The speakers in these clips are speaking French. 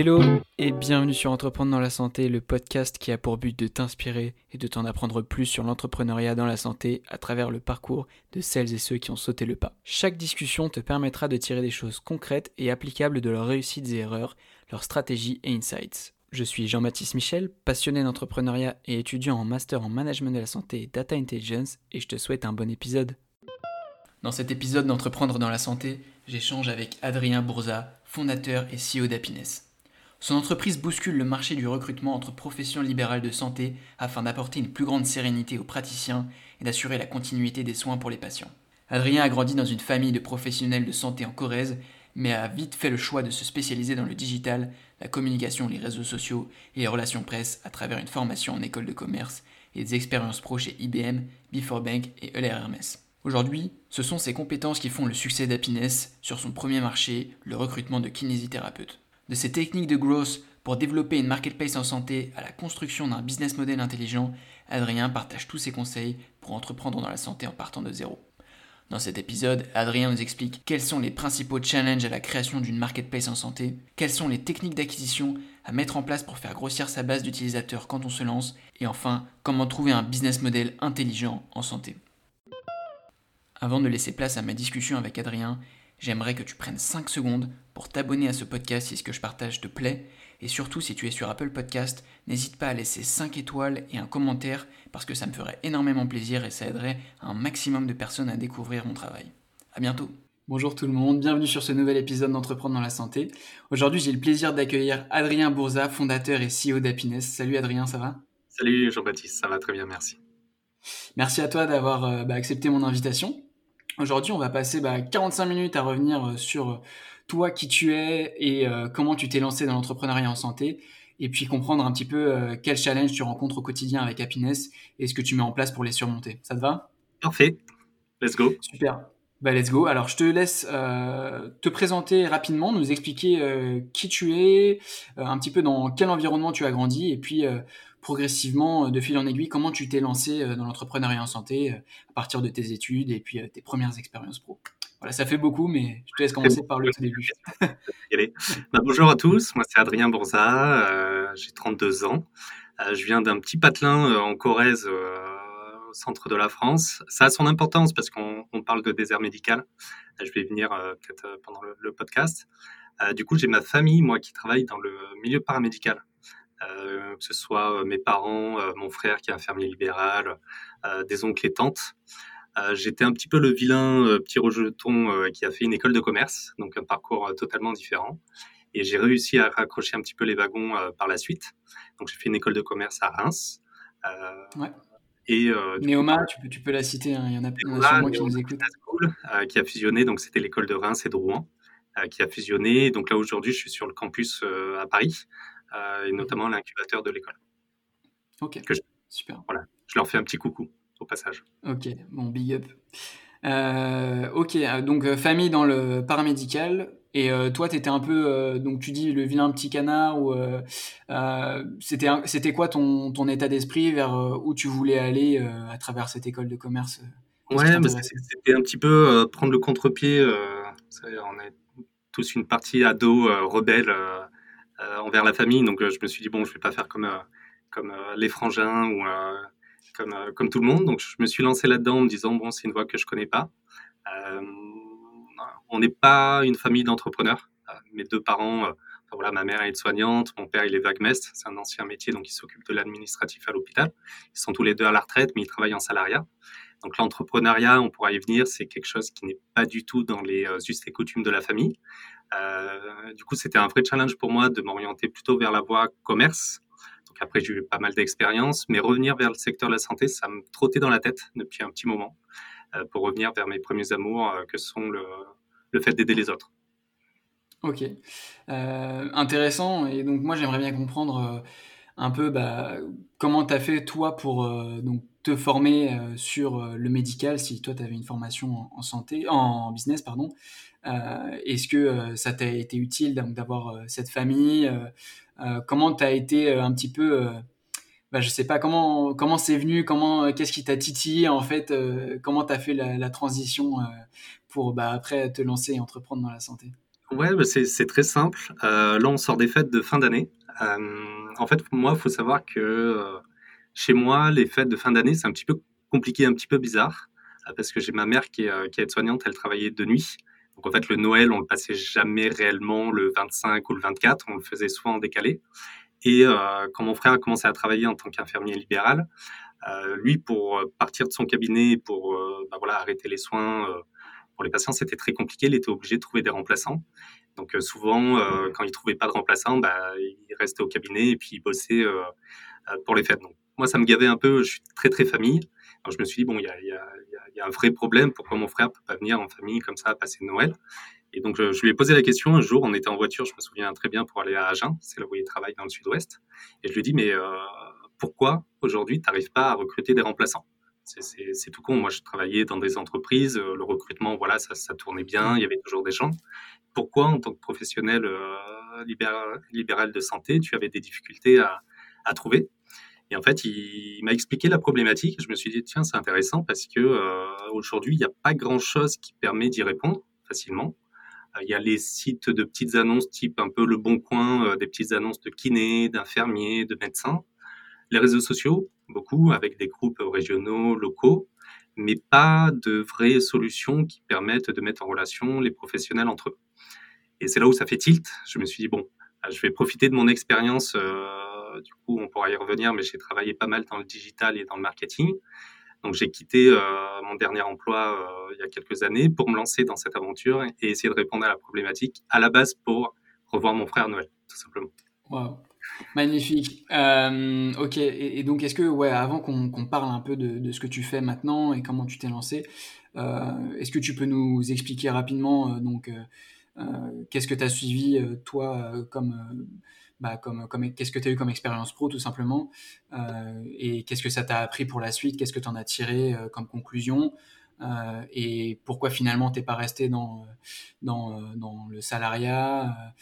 Hello et bienvenue sur Entreprendre dans la santé, le podcast qui a pour but de t'inspirer et de t'en apprendre plus sur l'entrepreneuriat dans la santé à travers le parcours de celles et ceux qui ont sauté le pas. Chaque discussion te permettra de tirer des choses concrètes et applicables de leurs réussites et erreurs, leurs stratégies et insights. Je suis Jean-Baptiste Michel, passionné d'entrepreneuriat et étudiant en master en management de la santé et data intelligence et je te souhaite un bon épisode. Dans cet épisode d'Entreprendre dans la santé, j'échange avec Adrien Bourza, fondateur et CEO d'Happiness. Son entreprise bouscule le marché du recrutement entre professions libérales de santé afin d'apporter une plus grande sérénité aux praticiens et d'assurer la continuité des soins pour les patients. Adrien a grandi dans une famille de professionnels de santé en Corrèze, mais a vite fait le choix de se spécialiser dans le digital, la communication, les réseaux sociaux et les relations presse à travers une formation en école de commerce et des expériences pro chez IBM, Before Bank et Euler. Aujourd'hui, ce sont ces compétences qui font le succès d'Happiness sur son premier marché, le recrutement de kinésithérapeutes. De ces techniques de growth pour développer une marketplace en santé à la construction d'un business model intelligent, Adrien partage tous ses conseils pour entreprendre dans la santé en partant de zéro. Dans cet épisode, Adrien nous explique quels sont les principaux challenges à la création d'une marketplace en santé, quelles sont les techniques d'acquisition à mettre en place pour faire grossir sa base d'utilisateurs quand on se lance, et enfin, comment trouver un business model intelligent en santé. Avant de laisser place à ma discussion avec Adrien, j'aimerais que tu prennes 5 secondes pour t'abonner à ce podcast si ce que je partage te plaît. Et surtout, si tu es sur Apple Podcast, n'hésite pas à laisser 5 étoiles et un commentaire parce que ça me ferait énormément plaisir et ça aiderait un maximum de personnes à découvrir mon travail. A bientôt Bonjour tout le monde, bienvenue sur ce nouvel épisode d'Entreprendre dans la santé. Aujourd'hui, j'ai le plaisir d'accueillir Adrien Bourza, fondateur et CEO d'Happiness. Salut Adrien, ça va? Salut Jean-Baptiste, ça va très bien, merci. Merci à toi d'avoir euh, bah, accepté mon invitation. Aujourd'hui, on va passer 45 bah, minutes à revenir euh, sur euh, toi, qui tu es et euh, comment tu t'es lancé dans l'entrepreneuriat en santé. Et puis comprendre un petit peu quel challenge tu rencontres au quotidien avec Happiness et ce que tu mets en place pour les surmonter. Ça te va? Parfait. Let's go. Super. Bah, let's go. Alors, je te laisse te présenter rapidement, nous expliquer qui tu es, un petit peu dans quel environnement tu as grandi, et puis progressivement, euh, de fil en aiguille, comment tu t'es lancé euh, dans l'entrepreneuriat en santé euh, à partir de tes études et puis tes premières expériences pro? Voilà, ça fait beaucoup, mais je te laisse commencer par le début. Bah, bonjour à tous, moi c'est Adrien Bourza, j'ai 32 ans. je viens d'un petit patelin en Corrèze, au centre de la France. Ça a son importance parce qu'on parle de désert médical. je vais venir peut-être pendant le podcast. du coup, j'ai ma famille, moi, qui travaille dans le milieu paramédical. Euh, que ce soit euh, mes parents, euh, mon frère qui est infirmier libéral, des oncles et tantes. J'étais un petit peu le vilain petit rejeton qui a fait une école de commerce, donc un parcours totalement différent. Et j'ai réussi à raccrocher un petit peu les wagons par la suite. Donc j'ai fait une école de commerce à Reims. ouais. Et Néoma, tu peux, tu peux la citer, hein. il y en a, plein qui nous écoutent. qui a fusionné, donc c'était l'école de Reims et de Rouen, qui a fusionné. Donc là aujourd'hui, je suis sur le campus à Paris, euh, et notamment l'incubateur de l'école. Ok, super. Voilà, je leur fais un petit coucou au passage. Ok, bon, big up. Euh, ok, euh, donc famille dans le paramédical. Et toi, tu étais un peu, donc tu dis le vilain petit canard, ou c'était c'était quoi ton, ton état d'esprit vers où tu voulais aller à travers cette école de commerce Ouais, c'était un petit peu prendre le contre-pied. on est tous une partie ado rebelle euh, envers la famille. Donc euh, je me suis dit, bon, je vais pas faire comme, euh, comme les frangins ou comme, comme tout le monde. Donc je me suis lancé là-dedans en me disant, bon, c'est une voie que je connais pas. on n'est pas une famille d'entrepreneurs. mes deux parents, voilà, ma mère est soignante mon père il est vagmest, c'est un ancien métier donc il s'occupe de l'administratif à l'hôpital. Ils sont tous les deux à la retraite mais ils travaillent en salariat. Donc l'entrepreneuriat, on pourra y venir, c'est quelque chose qui n'est pas du tout dans les us et coutumes de la famille. Euh, du coup, c'était un vrai challenge pour moi de m'orienter plutôt vers la voie commerce. Donc après, j'ai eu pas mal d'expérience, mais revenir vers le secteur de la santé, ça me trottait dans la tête depuis un petit moment euh, pour revenir vers mes premiers amours, euh, que sont le, le fait d'aider les autres. Ok, intéressant. Et donc moi, j'aimerais bien comprendre un peu bah, comment tu as fait toi pour donc te former sur le médical si toi tu avais une formation en, santé en business pardon euh, est-ce que euh, ça t'a été utile d'avoir euh, cette famille Comment tu as été un petit peu bah, je sais pas comment comment c'est venu, comment qu'est-ce qui t'a titillé en fait, comment tu as fait la, transition pour bah, après te lancer et entreprendre dans la santé? Ouais, bah, c'est très simple. là, on sort des fêtes de fin d'année. en fait, moi, il faut savoir que chez moi, les fêtes de fin d'année, c'est un petit peu compliqué, un petit peu bizarre, parce que j'ai ma mère qui est, qui est aide-soignante, elle travaillait de nuit. Donc en fait, le Noël, on le passait jamais réellement le 25 ou le 24, on le faisait souvent en décalé. Et euh, quand mon frère a commencé à travailler en tant qu'infirmier libéral, euh, lui, pour partir de son cabinet, pour euh, bah voilà, arrêter les soins pour les patients, c'était très compliqué. Il était obligé de trouver des remplaçants. Donc souvent, quand il trouvait pas de remplaçant, bah, il restait au cabinet et puis il bossait pour les fêtes. Donc moi, ça me gavait un peu. Je suis très très famille. Alors, je me suis dit bon, il y a, un vrai problème. Pourquoi mon frère peut pas venir en famille comme ça passer Noël? Et donc je, lui ai posé la question un jour. On était en voiture, je me souviens très bien, pour aller à Agen. C'est là où il travaille dans le Sud-Ouest. Et je lui ai dit mais euh, pourquoi aujourd'hui tu n'arrives pas à recruter des remplaçants? C'est tout con. Moi, je travaillais dans des entreprises, le recrutement, voilà, ça, tournait bien, il y avait toujours des gens. Pourquoi, en tant que professionnel euh, libéral, de santé, tu avais des difficultés à, à trouver? Et en fait, il, m'a expliqué la problématique. Je me suis dit, tiens, c'est intéressant parce que euh, aujourd'hui, il n'y a pas grand-chose qui permet d'y répondre facilement. Euh, il y a les sites de petites annonces type un peu le bon coin, euh, des petites annonces de kinés, d'infirmiers, de médecins. Les réseaux sociaux, beaucoup, avec des groupes régionaux, locaux, mais pas de vraies solutions qui permettent de mettre en relation les professionnels entre eux. Et c'est là où ça fait tilt. Je me suis dit, bon, je vais profiter de mon expérience du coup, on pourra y revenir, mais j'ai travaillé pas mal dans le digital et dans le marketing. Donc, j'ai quitté euh, mon dernier emploi euh, il y a quelques années pour me lancer dans cette aventure et essayer de répondre à la problématique à la base pour revoir mon frère Noël, tout simplement. Wow. Magnifique. Euh, ok. Et, donc, est-ce que, ouais, avant qu'on parle un peu de, de, ce que tu fais maintenant et comment tu t'es lancé, euh, est-ce que tu peux nous expliquer rapidement, euh, donc, qu'est-ce que tu as suivi, toi, comme bah, comme, comme qu'est-ce que tu as eu comme expérience pro tout simplement euh, et qu'est-ce que ça t'a appris pour la suite, qu'est-ce que tu en as tiré euh, comme conclusion euh, et pourquoi finalement t'es pas resté dans, dans, dans le salariat,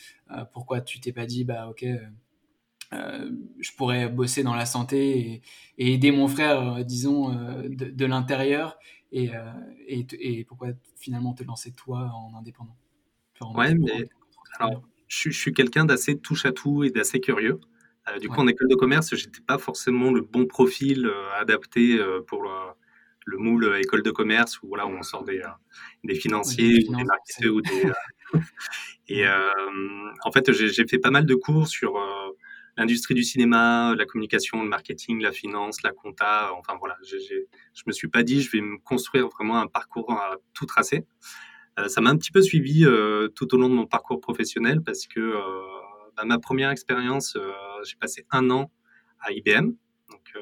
pourquoi tu t'es pas dit bah ok je pourrais bosser dans la santé et, aider mon frère, disons, de, de l'intérieur et, et, et, pourquoi finalement te lancer toi en indépendant? Ouais, mais alors, je, suis quelqu'un d'assez touche à tout et d'assez curieux. Euh, du coup, en école de commerce, j'étais pas forcément le bon profil euh, adapté euh, pour le, moule école de commerce où voilà où on sort des, des financiers ou des marketeurs ou des et en fait j'ai fait pas mal de cours sur l'industrie du cinéma, la communication, le marketing, la finance, la compta. Enfin voilà, je me suis pas dit je vais me construire vraiment un parcours à tout tracé. Euh, ça m'a un petit peu suivi euh, tout au long de mon parcours professionnel parce que euh, bah, ma première expérience, j'ai passé un an à IBM, donc,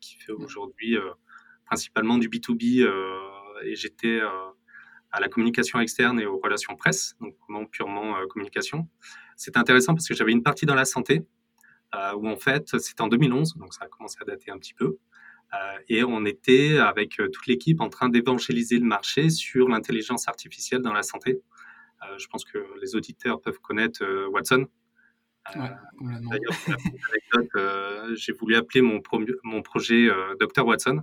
qui fait aujourd'hui principalement du B2B et j'étais à la communication externe et aux relations presse, donc vraiment purement communication. C'était intéressant parce que j'avais une partie dans la santé, où en fait, c'était en 2011, donc ça a commencé à dater un petit peu, et on était avec euh, toute l'équipe en train d'évangéliser le marché sur l'intelligence artificielle dans la santé. Euh, je pense que les auditeurs peuvent connaître Watson. D'ailleurs, j'ai voulu appeler mon, mon projet Dr Watson.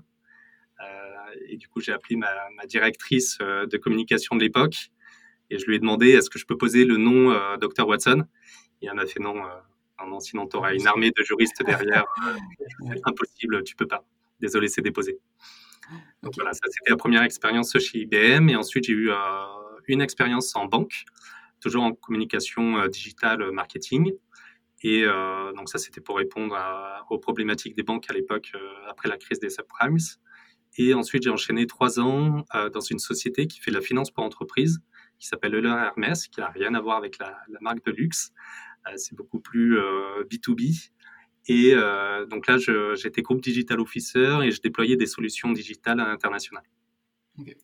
et du coup, j'ai appelé ma, ma, directrice de communication de l'époque et je lui ai demandé est-ce que je peux poser le nom Dr Watson? Et elle m'a fait non, non, sinon tu auras une armée de juristes derrière. Impossible, tu peux pas désolé, c'est déposé. Donc voilà, ça c'était la première expérience chez IBM. Et ensuite, j'ai eu euh, une expérience en banque, toujours en communication euh, digitale, euh, marketing. Et donc ça, c'était pour répondre aux problématiques des banques à l'époque, après la crise des subprimes. Et ensuite, j'ai enchaîné trois ans dans une société qui fait de la finance pour entreprise, qui s'appelle Euler Hermès, qui n'a rien à voir avec la, la marque de luxe. c'est beaucoup plus B2B. Et euh, donc là, j'étais groupe digital officer et je déployais des solutions digitales internationales. Ok,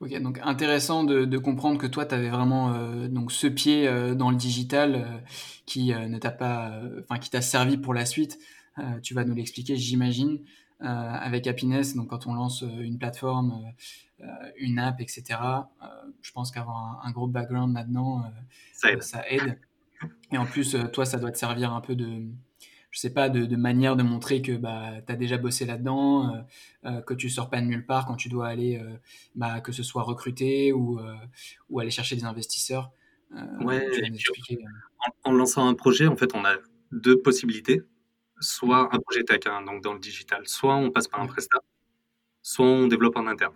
okay donc intéressant de, de, comprendre que toi, tu avais vraiment euh, donc ce pied euh, dans le digital qui ne t'a pas, enfin qui t'a servi pour la suite. tu vas nous l'expliquer, j'imagine, avec Happiness. Donc quand on lance une plateforme, une app, etc. je pense qu'avoir un, un, gros background là-dedans, ça, ça aide. Et en plus, toi, ça doit te servir un peu de je sais pas, de, manière de montrer que bah, tu as déjà bossé là-dedans, euh, euh, que tu sors pas de nulle part quand tu dois aller, euh, bah, que ce soit recruter ou, ou aller chercher des investisseurs. ouais, en, lançant un projet, en fait, on a deux possibilités. Soit un projet tech, hein, donc dans le digital, soit on passe par un prestat, soit on développe en interne.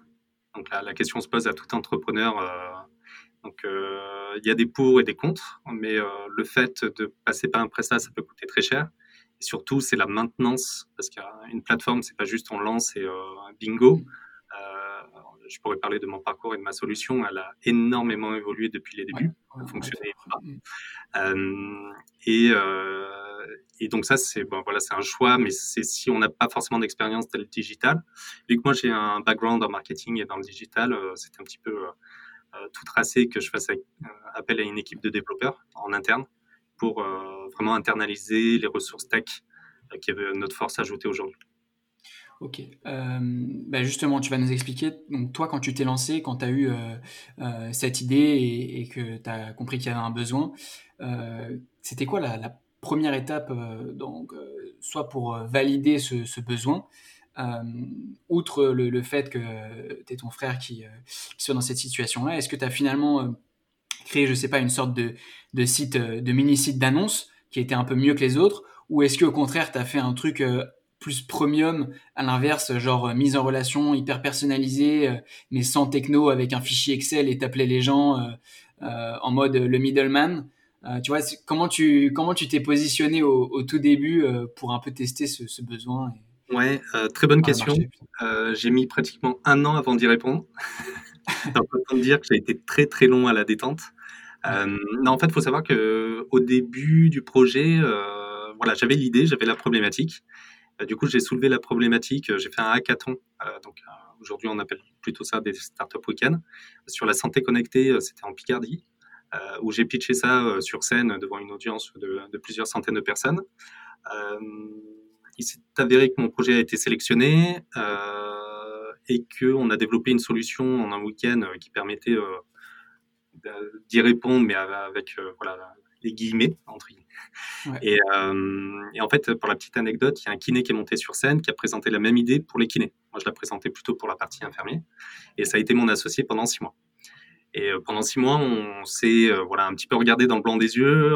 Donc la, la question se pose à tout entrepreneur. Donc il y a des pour et des contre, mais le fait de passer par un prestat, ça peut coûter très cher. Et surtout, c'est la maintenance, parce qu'une plateforme, c'est pas juste on lance et euh, bingo. Euh, je pourrais parler de mon parcours et de ma solution. Elle a énormément évolué depuis les débuts. elle fonctionnait pas. Euh, et, et, donc ça, c'est bon, voilà, c'est un choix, mais c'est si on n'a pas forcément d'expérience dans le digital. Vu que moi j'ai un background en marketing et dans le digital, c'est un petit peu tout tracé que je fasse appel à une équipe de développeurs en interne pour euh, vraiment internaliser les ressources tech euh, qui est notre force ajoutée aujourd'hui. Ok. Euh, bah, justement, tu vas nous expliquer, donc toi, quand tu t'es lancé, quand tu as eu cette idée et, que tu as compris qu'il y avait un besoin, c'était quoi la, première étape, donc, soit pour valider ce, besoin, outre le, fait que tu es ton frère qui, qui, soit dans cette situation-là, est-ce que tu as finalement créer, je sais pas, une sorte de, de site, euh, de mini-site d'annonce qui était un peu mieux que les autres Ou est-ce qu'au contraire, tu as fait un truc euh, plus premium, à l'inverse, genre euh, mise en relation, hyper personnalisée, mais sans techno, avec un fichier Excel et t'appelais les gens en mode le middleman? Tu vois, comment tu comment tu t'es positionné au, tout début pour un peu tester ce, besoin Ouais, très bonne question. J'ai mis pratiquement un an avant d'y répondre. Donc autant dire que j'ai été très très long à la détente. Euh, non, en fait, il faut savoir que au début du projet, euh, voilà, j'avais l'idée, j'avais la problématique. Euh, du coup, j'ai soulevé la problématique. J'ai fait un hackathon. donc aujourd'hui, on appelle plutôt ça des startup week-end sur la santé connectée. C'était en Picardie. où j'ai pitché ça sur scène devant une audience de, de plusieurs centaines de personnes. il s'est avéré que mon projet a été sélectionné et qu'on a développé une solution en un week-end qui permettait d'y répondre, mais avec euh, voilà, les guillemets, entre guillemets. Et, euh, et, en fait, pour la petite anecdote, il y a un kiné qui est monté sur scène qui a présenté la même idée pour les kinés. Moi, je l'ai présenté plutôt pour la partie infirmier. Et ça a été mon associé pendant six mois. Et euh, pendant six mois, on s'est voilà, un petit peu regardé dans le blanc des yeux.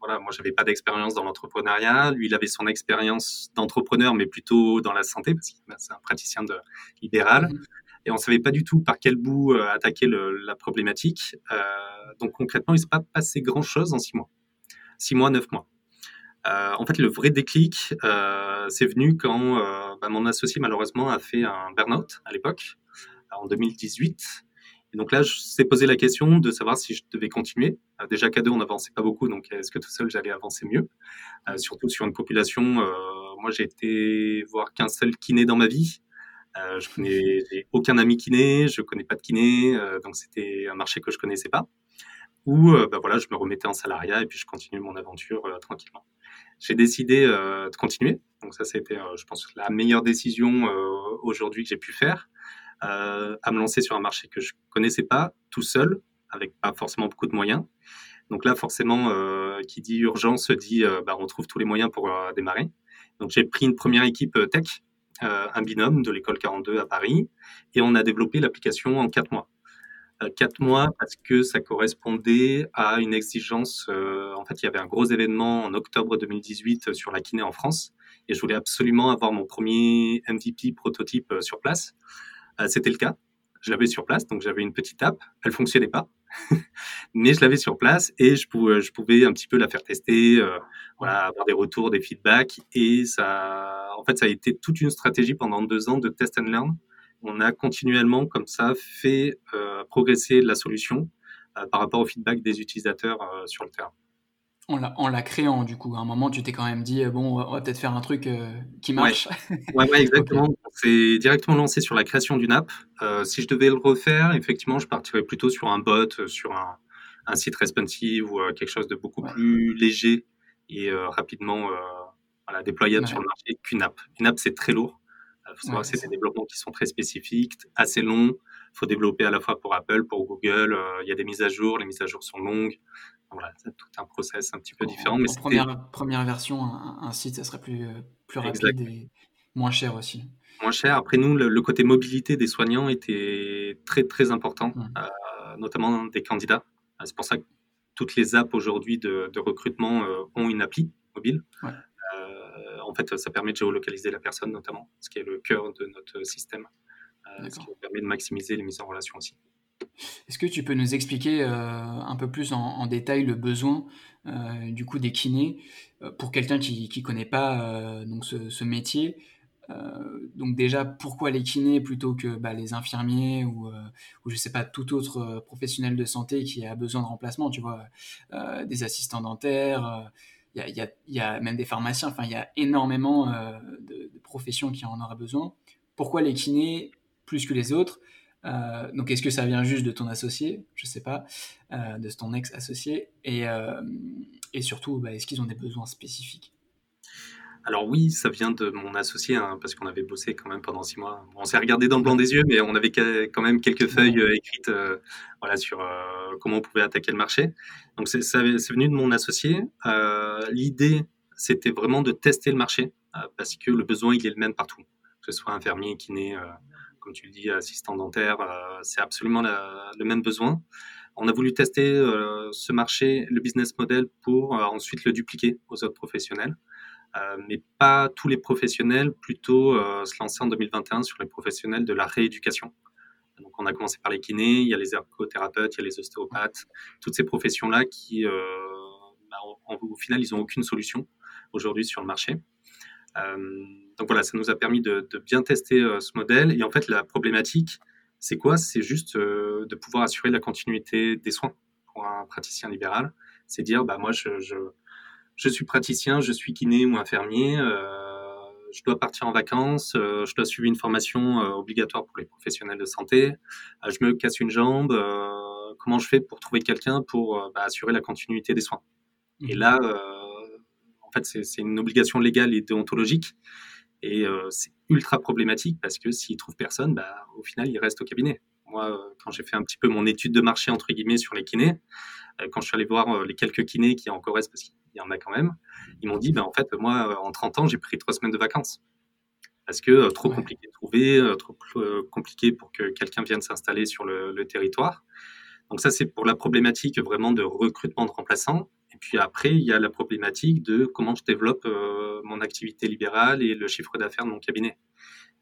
voilà, moi, j'avais pas d'expérience dans l'entrepreneuriat. Lui, il avait son expérience d'entrepreneur, mais plutôt dans la santé, parce que c'est un praticien de, libéral. Et on savait pas du tout par quel bout euh, attaquer la problématique. Euh, donc concrètement, il s'est pas passé grand chose en six mois, six mois, neuf mois. Euh, en fait, le vrai déclic, c'est venu quand bah, mon associé malheureusement a fait un burn-out à l'époque, en 2018. Et donc là, je s'est posé la question de savoir si je devais continuer. déjà qu'à deux, on n'avançait pas beaucoup, donc est-ce que tout seul, j'allais avancer mieux? Surtout sur une population, moi j'ai été voir qu'un seul kiné dans ma vie. Euh, je connais aucun ami kiné, je connais pas de kiné, euh, donc c'était un marché que je connaissais pas. Ou euh, bah voilà, je me remettais en salariat et puis je continuais mon aventure tranquillement. J'ai décidé de continuer, donc ça c'était, je pense, la meilleure décision aujourd'hui que j'ai pu faire, à me lancer sur un marché que je connaissais pas tout seul, avec pas forcément beaucoup de moyens. Donc là, forcément, qui dit urgence dit, bah, on trouve tous les moyens pour démarrer. Donc j'ai pris une première équipe tech euh, un binôme de l'école 42 à Paris, et on a développé l'application en quatre mois. Euh, quatre mois parce que ça correspondait à une exigence. Euh, en fait, il y avait un gros événement en octobre 2018 sur la kiné en France, et je voulais absolument avoir mon premier MVP prototype sur place. C'était le cas. Je l'avais sur place, donc j'avais une petite app. Elle fonctionnait pas, mais je l'avais sur place et je pouvais, je pouvais un petit peu la faire tester, voilà, avoir des retours, des feedbacks, et ça en fait, ça a été toute une stratégie pendant deux ans de test and learn. On a continuellement, comme ça, fait euh, progresser la solution euh, par rapport au feedback des utilisateurs euh, sur le terrain. En la, créant, du coup, à un moment, tu t'es quand même dit, bon, on va peut-être faire un truc qui marche. Ouais, exactement. C'est directement lancé sur la création d'une app. si je devais le refaire, effectivement, je partirais plutôt sur un bot, sur un, site responsive ou quelque chose de beaucoup plus léger et rapidement voilà, déployable sur le marché qu'une app. Une app, c'est très lourd. Il euh, faut savoir que c'est des développements qui sont très spécifiques, assez longs. Il faut développer à la fois pour Apple, pour Google. Euh, il y a des mises à jour, les mises à jour sont longues. Voilà, c'est tout un process un petit peu différent. Mais en première, première version, un, site, ça serait plus, euh, plus rapide et moins cher aussi. Moins cher. Après, nous, le, côté mobilité des soignants était très, très important, notamment des candidats. C'est pour ça que toutes les apps aujourd'hui de, recrutement ont une appli mobile. en fait, ça permet de géolocaliser la personne notamment, ce qui est le cœur de notre système, ce qui permet de maximiser les mises en relation aussi. Est-ce que tu peux nous expliquer un peu plus en, détail le besoin du coup des kinés pour quelqu'un qui ne connaît pas donc ce métier euh, donc déjà, pourquoi les kinés plutôt que bah, les infirmiers ou, euh, ou je sais pas tout autre euh, professionnel de santé qui a besoin de remplacement, tu vois, des assistants dentaires, il y a, même des pharmaciens, enfin il y a énormément de, professions qui en auraient besoin. Pourquoi les kinés plus que les autres? Donc, est-ce que ça vient juste de ton associé? Je sais pas, de ton ex-associé. Et, et surtout, bah, est-ce qu'ils ont des besoins spécifiques? Alors oui, ça vient de mon associé, hein, parce qu'on avait bossé quand même pendant six mois. On s'est regardé dans le blanc des yeux, mais on avait quand même quelques feuilles euh, écrites euh, voilà, sur euh, comment on pouvait attaquer le marché. Donc c'est venu de mon associé. L'idée, c'était vraiment de tester le marché, parce que le besoin, il est le même partout. Que ce soit infirmier, kiné, comme tu le dis, assistant dentaire, c'est absolument le même besoin. On a voulu tester ce marché, le business model, pour ensuite le dupliquer aux autres professionnels. Euh, mais pas tous les professionnels, plutôt euh, se lancer en 2021 sur les professionnels de la rééducation. Donc on a commencé par les kinés, il y a les ergothérapeutes, il y a les ostéopathes, toutes ces professions-là qui, euh, bah, au final, ils n'ont aucune solution aujourd'hui sur le marché. Donc voilà, ça nous a permis de, bien tester ce modèle. Et en fait, la problématique, c'est quoi? C'est juste de pouvoir assurer la continuité des soins pour un praticien libéral. C'est dire, bah moi, je, je je suis praticien, je suis kiné ou infirmier, euh, je dois partir en vacances, euh, je dois suivre une formation euh, obligatoire pour les professionnels de santé, je me casse une jambe, comment je fais pour trouver quelqu'un pour bah, assurer la continuité des soins? Et mmh. là, fait, c'est une obligation légale et déontologique. Et c'est ultra problématique parce que s'il trouve personne, bah, au final, il reste au cabinet. Moi, quand j'ai fait un petit peu mon étude de marché, entre guillemets, sur les kinés, quand je suis allé voir les quelques kinés qui en Corrèze, parce qu'il il y en a quand même, ils m'ont dit, ben, en fait, moi, en 30 ans, j'ai pris trois semaines de vacances. Parce que euh, trop compliqué de trouver, euh, trop euh, compliqué pour que quelqu'un vienne s'installer sur le, territoire. Donc ça, c'est pour la problématique vraiment de recrutement de remplaçants. Et puis après, il y a la problématique de comment je développe mon activité libérale et le chiffre d'affaires de mon cabinet.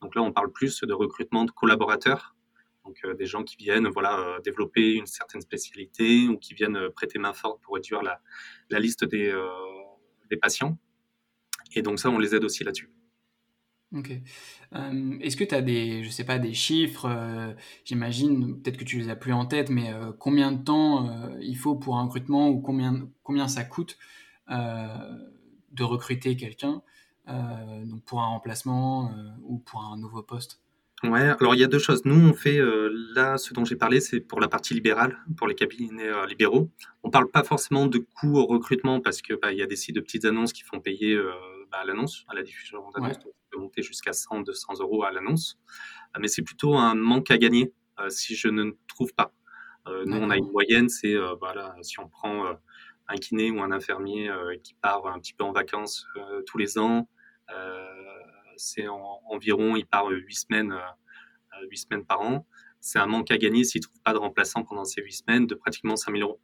Donc là, on parle plus de recrutement de collaborateurs donc euh, des gens qui viennent voilà, euh, développer une certaine spécialité ou qui viennent euh, prêter main forte pour réduire la, liste des, patients. Et donc ça, on les aide aussi là-dessus. Ok. Est-ce que tu as des, je sais pas, des chiffres, j'imagine, peut-être que tu les as plus en tête, mais combien de temps il faut pour un recrutement ou combien, combien ça coûte de recruter quelqu'un, donc pour un remplacement ou pour un nouveau poste? Ouais, alors il y a deux choses. Nous, on fait euh, là, ce dont j'ai parlé, c'est pour la partie libérale, pour les cabinets euh, libéraux. On parle pas forcément de coûts au recrutement parce que bah, il y a des sites de petites annonces qui font payer euh, bah, à l'annonce, à la diffusion d'annonces. Ouais. Peut monter jusqu'à 100, 200 euros à l'annonce, mais c'est plutôt un manque à gagner si je ne trouve pas. nous, on a une moyenne, c'est voilà, si on prend un kiné ou un infirmier qui part un petit peu en vacances tous les ans c'est environ, il part 8 semaines, 8 semaines par an. C'est un manque à gagner s'il ne trouve pas de remplaçant pendant ces 8 semaines de pratiquement 5 000 euros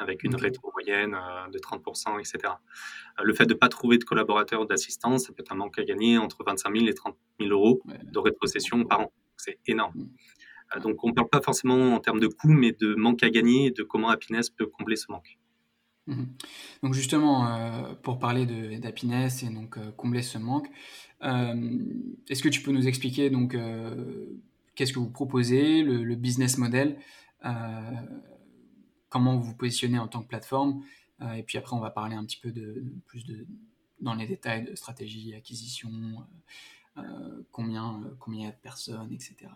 avec une rétro moyenne de 30%, etc. Le fait de ne pas trouver de collaborateurs d'assistance, ça peut être un manque à gagner entre 25 000 et 30 000 euros de rétrocession par an. C'est énorme. Mm. Donc on ne parle pas forcément en termes de coûts, mais de manque à gagner et de comment Happiness peut combler ce manque. Mhm. Donc justement, euh, pour parler d'Happiness et donc euh, combler ce manque, euh, est-ce que tu peux nous expliquer donc qu'est-ce que vous proposez, le, business model, comment vous vous positionnez en tant que plateforme, et puis après on va parler un petit peu plus de dans les détails de stratégie, acquisition, combien combien il y a de personnes, etc.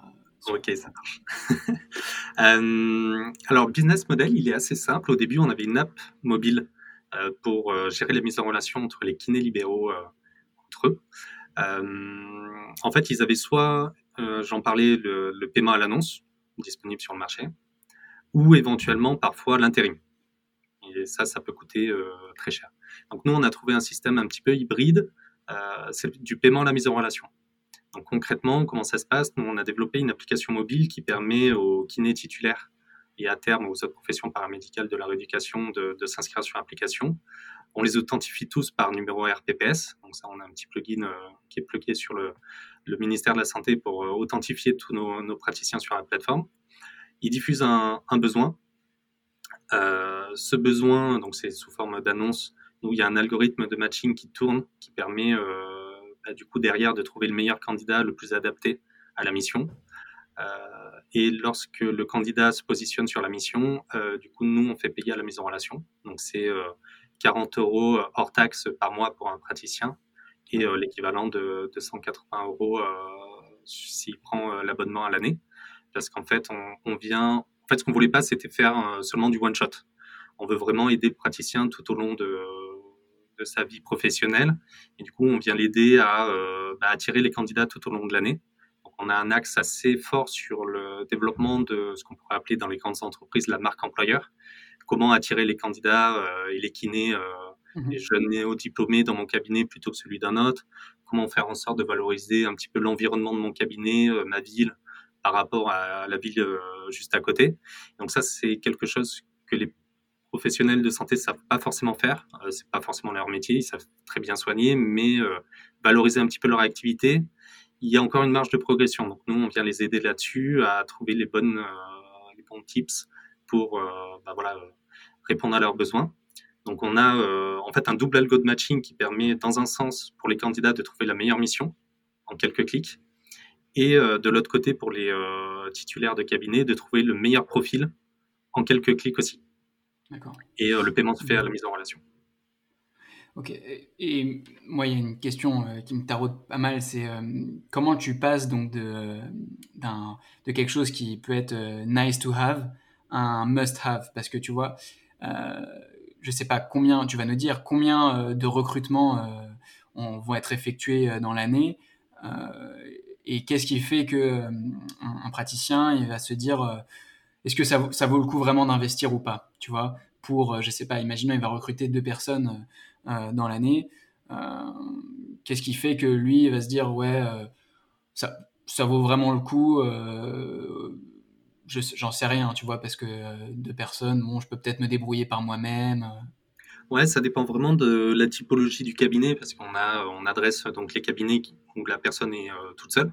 Ok, ça marche. Euh, alors, business model, il est assez simple. Au début, on avait une app mobile euh, pour euh, gérer les mises en relation entre les kinés libéraux entre eux. en fait, ils avaient soit, j'en parlais, le, paiement à l'annonce disponible sur le marché, ou éventuellement parfois l'intérim. Et ça, ça peut coûter très cher. Donc nous, on a trouvé un système un petit peu hybride, c'est du paiement à la mise en relation. Donc concrètement, comment ça se passe? Nous, on a développé une application mobile qui permet aux kinés titulaires et à terme aux autres professions paramédicales de la rééducation de, s'inscrire sur l'application. On les authentifie tous par numéro RPPS. Donc ça, on a un petit plugin qui est plugué sur le, ministère de la Santé pour authentifier tous nos, praticiens sur la plateforme. Ils diffusent un, besoin. ce besoin, donc c'est sous forme d'annonce, où il y a un algorithme de matching qui tourne, qui permet bah, du coup derrière de trouver le meilleur candidat le plus adapté à la mission. Euh, et lorsque le candidat se positionne sur la mission, euh, du coup, nous, on fait payer à la mise en relation. Donc, c'est 40 euh, euros hors taxe par mois pour un praticien et l'équivalent de, 280 euros s'il prend l'abonnement à l'année. Parce qu'en fait, on, vient. En fait, ce qu'on voulait pas, c'était faire seulement du one shot. On veut vraiment aider le praticien tout au long de, de sa vie professionnelle. Et du coup, on vient l'aider à euh, bah, attirer les candidats tout au long de l'année. On a un axe assez fort sur le développement de ce qu'on pourrait appeler dans les grandes entreprises la marque employeur. Comment attirer les candidats euh, et les kinés, euh, mmh les jeunes néo-diplômés dans mon cabinet plutôt que celui d'un autre. Comment faire en sorte de valoriser un petit peu l'environnement de mon cabinet, ma ville, par rapport à la ville juste à côté. Donc ça, c'est quelque chose que les professionnels de santé ne savent pas forcément faire. Ce euh, c'est pas forcément leur métier, ils savent très bien soigner, mais euh, valoriser un petit peu leur activité, il y a encore une marge de progression. Donc nous, on vient les aider là-dessus à trouver les bonnes, euh, bons tips pour bah, répondre à leurs besoins. Donc on a en fait un double algo de matching qui permet, dans un sens, pour les candidats de trouver la meilleure mission en quelques clics, et de l'autre côté, pour les titulaires de cabinet, de trouver le meilleur profil en quelques clics aussi. Et euh, le paiement se fait à la mise en relation. Ok. Et, moi, il y a une question euh, qui me taraude pas mal, c'est euh, comment tu passes donc de, de quelque chose qui peut être nice to have à un must have? Parce que tu vois, je sais pas combien, tu vas nous dire combien de recrutements vont être effectués dans l'année et qu'est-ce qui fait que un, praticien va se dire est-ce que ça, ça, vaut le coup vraiment d'investir ou pas Tu vois, pour, euh, je sais pas, imaginons il va recruter deux personnes euh, euh, dans l'année. Qu'est-ce qui fait que lui va se dire ouais, ça, ça vaut vraiment le coup J'en sais rien, tu vois, parce que deux personnes, bon, je peux peut-être me débrouiller par moi-même. Ouais, ça dépend vraiment de la typologie du cabinet, parce qu'on a, on adresse donc les cabinets où la personne est toute seule.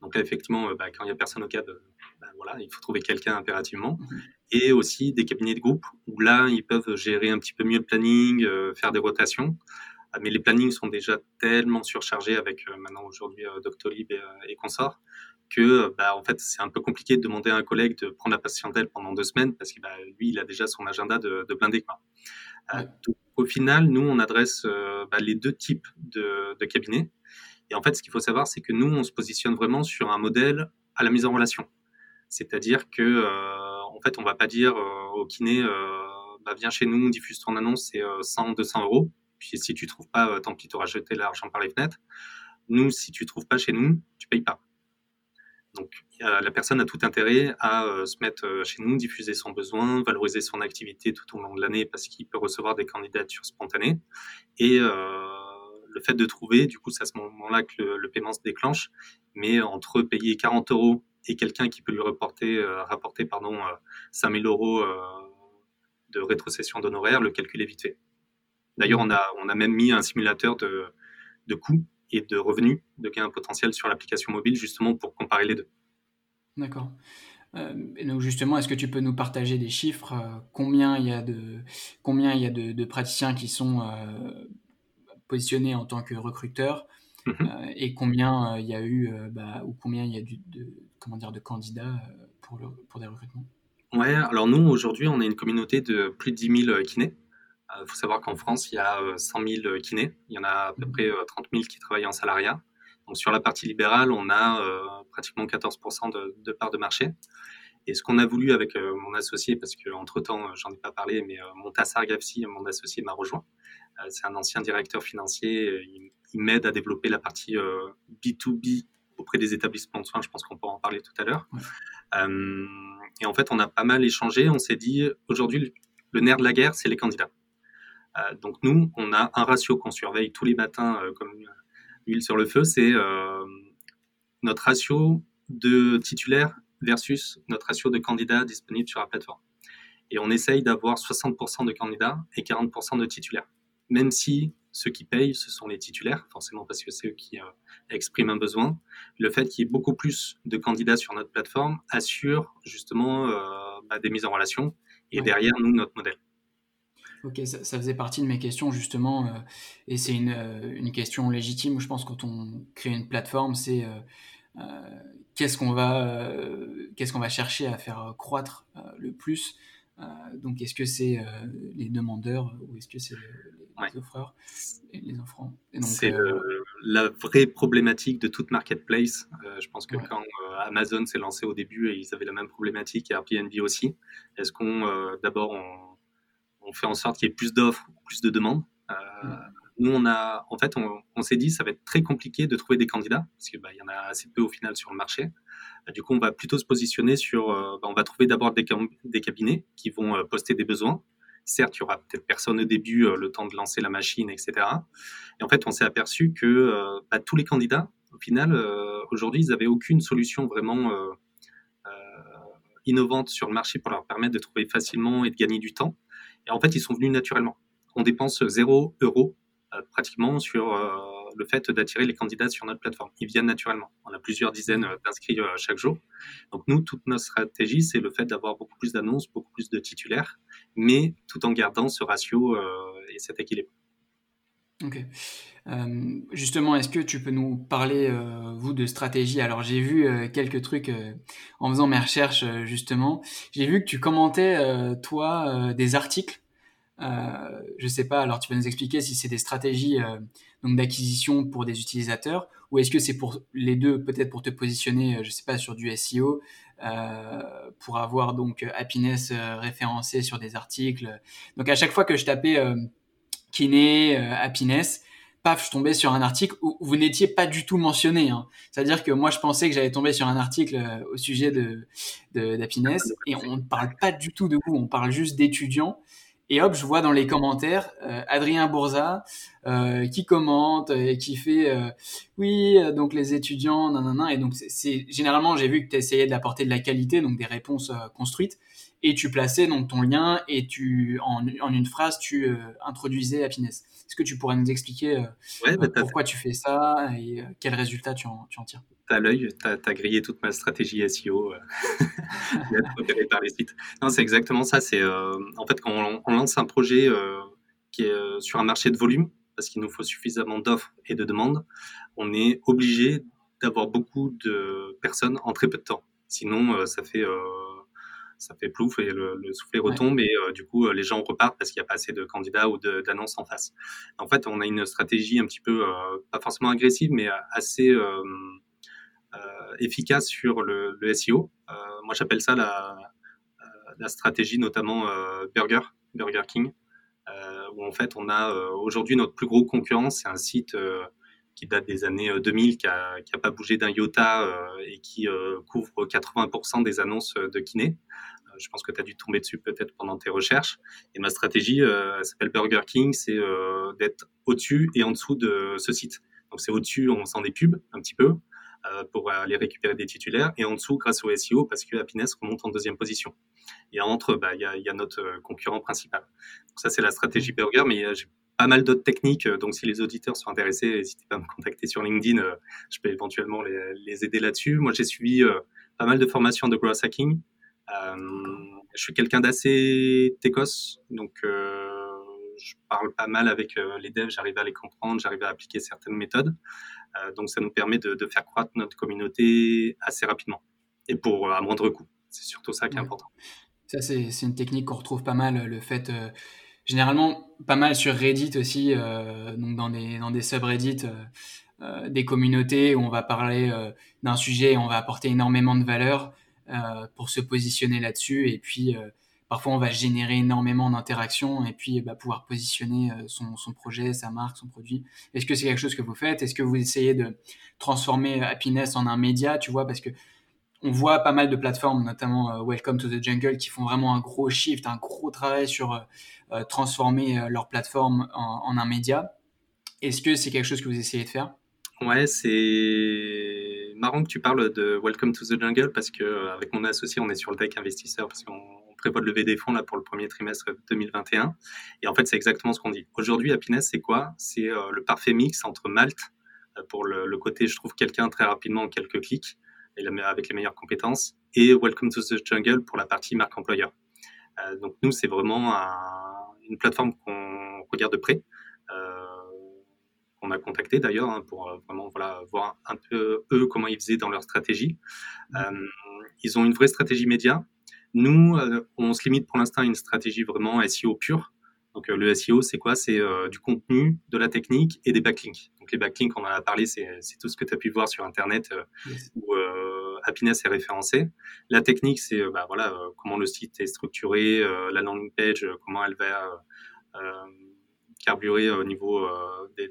Donc là, effectivement, bah, quand il n'y a personne au cadre, bah, voilà, il faut trouver quelqu'un impérativement. Mhm. Et aussi des cabinets de groupe où là, ils peuvent gérer un petit peu mieux le planning, euh, faire des rotations. Ah, mais les plannings sont déjà tellement surchargés avec euh, maintenant aujourd'hui euh, Doctolib et, et consorts que bah, en fait c'est un peu compliqué de demander à un collègue de prendre la patientèle pendant deux semaines parce que bah, lui il a déjà son agenda de, de blindé quoi. Au final nous on adresse bah, les deux types de, cabinets et en fait ce qu'il faut savoir c'est que nous on se positionne vraiment sur un modèle à la mise en relation. C'est-à-dire que, euh, en fait, on va pas dire euh, au kiné, euh, bah, viens chez nous, diffuse ton annonce, c'est 100, 200 euros. Puis si tu trouves pas, tant pis, tu auras jeté l'argent par les fenêtres. Nous, si tu trouves pas chez nous, tu payes pas. Donc, la personne a tout intérêt à se mettre chez nous, diffuser son besoin, valoriser son activité tout au long de l'année parce qu'il peut recevoir des candidatures spontanées. Et le fait de trouver, du coup, c'est à ce moment-là que le, paiement se déclenche. Mais entre payer 40 euros et quelqu'un qui peut lui euh, rapporter pardon, 5000 euh, euros euh, de rétrocession d'honoraires, le calcul est vite fait. D'ailleurs, on a, même mis un simulateur de coûts et de revenus, de gains potentiels sur l'application mobile, justement pour comparer les deux. D'accord. et donc justement, est-ce que tu peux nous partager des chiffres Combien il y a de combien il y a de, praticiens qui sont positionnés en tant que recruteurs mhm. et combien il y a eu bah, ou combien il y a de, comment dire, de candidats euh, pour, le, pour des recrutements? Ouais, alors nous, aujourd'hui, on a une communauté de plus de 10 000 kinés. Il euh, faut savoir qu'en France, il y a 100 euh, 000 kinés. Il y en a à peu mmh. près 30 000 qui travaillent en salariat. Donc sur la partie libérale, on a pratiquement 14% de, de part de marché. Et ce qu'on a voulu avec mon associé, parce qu'entre-temps, j'en ai pas parlé, mais Montassar Gafsi, mon associé, m'a rejoint. c'est un ancien directeur financier. Il, il m'aide à développer la partie B2B auprès des établissements de soins. Je pense qu'on pourra en parler tout à l'heure. Euh, et en fait, on a pas mal échangé. On s'est dit, aujourd'hui, le nerf de la guerre, c'est les candidats. Euh, donc nous, on a un ratio qu'on surveille tous les matins euh, comme huile sur le feu, c'est notre ratio de titulaires versus notre ratio de candidats disponibles sur la plateforme. Et on essaye d'avoir 60% de candidats et 40% de titulaires. Même si ceux qui payent, ce sont les titulaires, forcément parce que c'est eux qui euh, expriment un besoin. Le fait qu'il y ait beaucoup plus de candidats sur notre plateforme assure justement euh, bah, des mises en relation et derrière nous notre modèle. Ok, ça, faisait partie de mes questions justement, euh, et c'est une, une, question légitime. Je pense quand on crée une plateforme, c'est qu'est-ce qu'on va, qu'est-ce qu'on va chercher à faire croître le plus. donc, est-ce que c'est les demandeurs ou est-ce que c'est les offreurs et les offrants. C'est euh, la vraie problématique de toute marketplace. Euh, je pense que quand euh, Amazon s'est lancé au début, et ils avaient la même problématique et Airbnb aussi. Est-ce qu'on d'abord on, fait en sorte qu'il y ait plus d'offres, plus de demandes Nous, on a, en fait, on, s'est dit ça va être très compliqué de trouver des candidats parce qu'il bah, y en a assez peu au final sur le marché. Du coup, on va plutôt se positionner sur, bah, on va trouver d'abord des, des cabinets qui vont poster des besoins Certes, il y aura peut-être personne au début, euh, le temps de lancer la machine, etc. Et en fait, on s'est aperçu que euh, bah, tous les candidats, au final, euh, aujourd'hui, ils n'avaient aucune solution vraiment innovante sur le marché pour leur permettre de trouver facilement et de gagner du temps. Et en fait, ils sont venus naturellement. On dépense zéro euro pratiquement sur le fait d'attirer les candidats sur notre plateforme. Ils viennent naturellement. On a plusieurs dizaines d'inscrits chaque jour. Donc nous, toute notre stratégie, c'est le fait d'avoir beaucoup plus d'annonces, beaucoup plus de titulaires mais tout en gardant ce ratio euh, et cet équilibre. Ok. Euh, justement, est-ce que tu peux nous parler, euh, vous, de stratégie? Alors, j'ai vu quelques trucs en faisant mes recherches, justement. J'ai vu que tu commentais, toi, des articles. je sais pas, alors tu vas nous expliquer si c'est des stratégies donc d'acquisition pour des utilisateurs ou est-ce que c'est pour les deux, peut-être pour te positionner, je sais pas, sur du SEO euh, pour avoir donc happiness euh, référencé sur des articles. Donc à chaque fois que je tapais euh, kiné, happiness, paf, je tombais sur un article où vous n'étiez pas du tout mentionné. Hein. C'est-à-dire que moi, je pensais que j'allais tomber sur un article au sujet de d'happiness et on ne parle pas du tout de vous, on parle juste d'étudiants. Et hop, je vois dans les commentaires euh, Adrien Bourza euh, qui commente et qui fait euh, oui, donc les étudiants, nanana. Et donc, c'est généralement, j'ai vu que tu essayais d'apporter de la qualité, donc des réponses construites. Et tu plaçais donc ton lien et tu, en, en une phrase, tu introduisais Happiness. Est-ce que tu pourrais nous expliquer bah, pourquoi tu fais ça et quels résultats tu en, tu en tires? À l'œil, tu as, grillé toute ma stratégie SEO euh, par les sites. Non, c'est exactement ça. C'est euh, en fait quand on, lance un projet euh, qui est sur un marché de volume, parce qu'il nous faut suffisamment d'offres et de demandes, on est obligé d'avoir beaucoup de personnes en très peu de temps. Sinon, ça fait ça fait plouf et le, soufflet retombe et du coup les gens repartent parce qu'il n'y a pas assez de candidats ou d'annonces en face. En fait, on a une stratégie un petit peu pas forcément agressive mais assez euh, efficace sur le, le SEO. Euh, moi, j'appelle ça la, euh, la, stratégie notamment Burger, Burger King, où en fait, on a aujourd'hui notre plus gros concurrent, c'est un site qui date des années 2000, qui n'a a pas bougé d'un iota et qui couvre 80% des annonces de kiné. Je pense que tu as dû tomber dessus peut-être pendant tes recherches. Et ma stratégie, elle s'appelle Burger King, c'est d'être au-dessus et en dessous de ce site. Donc c'est au-dessus, on sent des pubs un petit peu. Euh, pour aller récupérer des titulaires. Et en dessous, grâce au SEO, parce que Happiness remonte en deuxième position. Et entre, bah, il y, a, notre euh, concurrent principal. Donc ça, c'est la stratégie Burger, mais euh, j'ai pas mal d'autres techniques. Donc, si les auditeurs sont intéressés, n'hésitez pas à me contacter sur LinkedIn. Je peux éventuellement les, les aider là-dessus. Moi, j'ai suivi pas mal de formations de growth hacking. Je suis quelqu'un d'assez técos, donc je parle pas mal avec les devs, j'arrive à les comprendre, j'arrive à appliquer certaines méthodes. Euh, donc ça nous permet de, faire croître notre communauté assez rapidement et pour euh, à moindre coût. C'est surtout ça qui est important. Ça, c'est une technique qu'on retrouve pas mal, le fait, euh, généralement, pas mal sur Reddit aussi, donc dans des, dans des subreddits, des communautés où on va parler d'un sujet et on va apporter énormément de valeur pour se positionner là-dessus. Et puis, parfois on va générer énormément d'interactions et puis bah, pouvoir positionner euh, son, projet, sa marque, son produit. Est-ce que c'est quelque chose que vous faites? Est-ce que vous essayez de transformer Happiness en un média, tu vois, parce que on voit pas mal de plateformes, notamment euh, Welcome to the Jungle, qui font vraiment un gros shift, un gros travail sur euh, transformer leur plateforme en, un média. Est-ce que c'est quelque chose que vous essayez de faire? Ouais, c'est marrant que tu parles de Welcome to the Jungle parce que avec mon associé, on est sur le deck investisseur parce qu'on prévoit de lever des fonds là pour le premier trimestre 2021. Et en fait, c'est exactement ce qu'on dit. Aujourd'hui, Happiness, c'est quoi? C'est le parfait mix entre Malte pour le, côté, je trouve quelqu'un très rapidement en quelques clics et avec les meilleures compétences, et Welcome to the Jungle pour la partie marque employeur. donc nous, c'est vraiment une plateforme qu'on regarde de près qu'on a contacté d'ailleurs hein, pour euh, vraiment voilà, voir un peu eux comment ils faisaient dans leur stratégie. Euh, ils ont une vraie stratégie média. Nous, euh, on se limite pour l'instant à une stratégie vraiment SEO pure. Donc le SEO, c'est quoi? C'est du contenu, de la technique et des backlinks. Donc les backlinks, on en a parlé, c'est tout ce que tu as pu voir sur Internet où Happiness est référencé. La technique, c'est bah, voilà, comment le site est structuré, la landing page, comment elle va carburer au niveau des,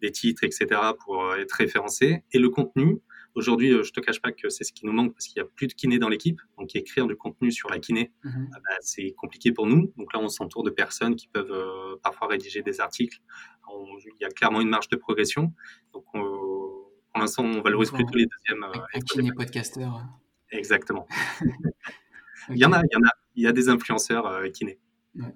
des titres, etc., pour euh, être référencé. Et le contenu, aujourd'hui, euh, je te cache pas que c'est ce qui nous manque parce qu'il n'y a plus de kiné dans l'équipe. Donc, écrire du contenu sur la kiné, mhm. ah bah, c'est compliqué pour nous. Donc là, on s'entoure de personnes qui peuvent euh, parfois rédiger des articles. il y a clairement une marge de progression. Donc, pour l'instant, on valorise plutôt les deuxièmes. Un kiné podcasteur. Exactement. il y en a, il y en a. Il y a des influenceurs kiné. Ouais.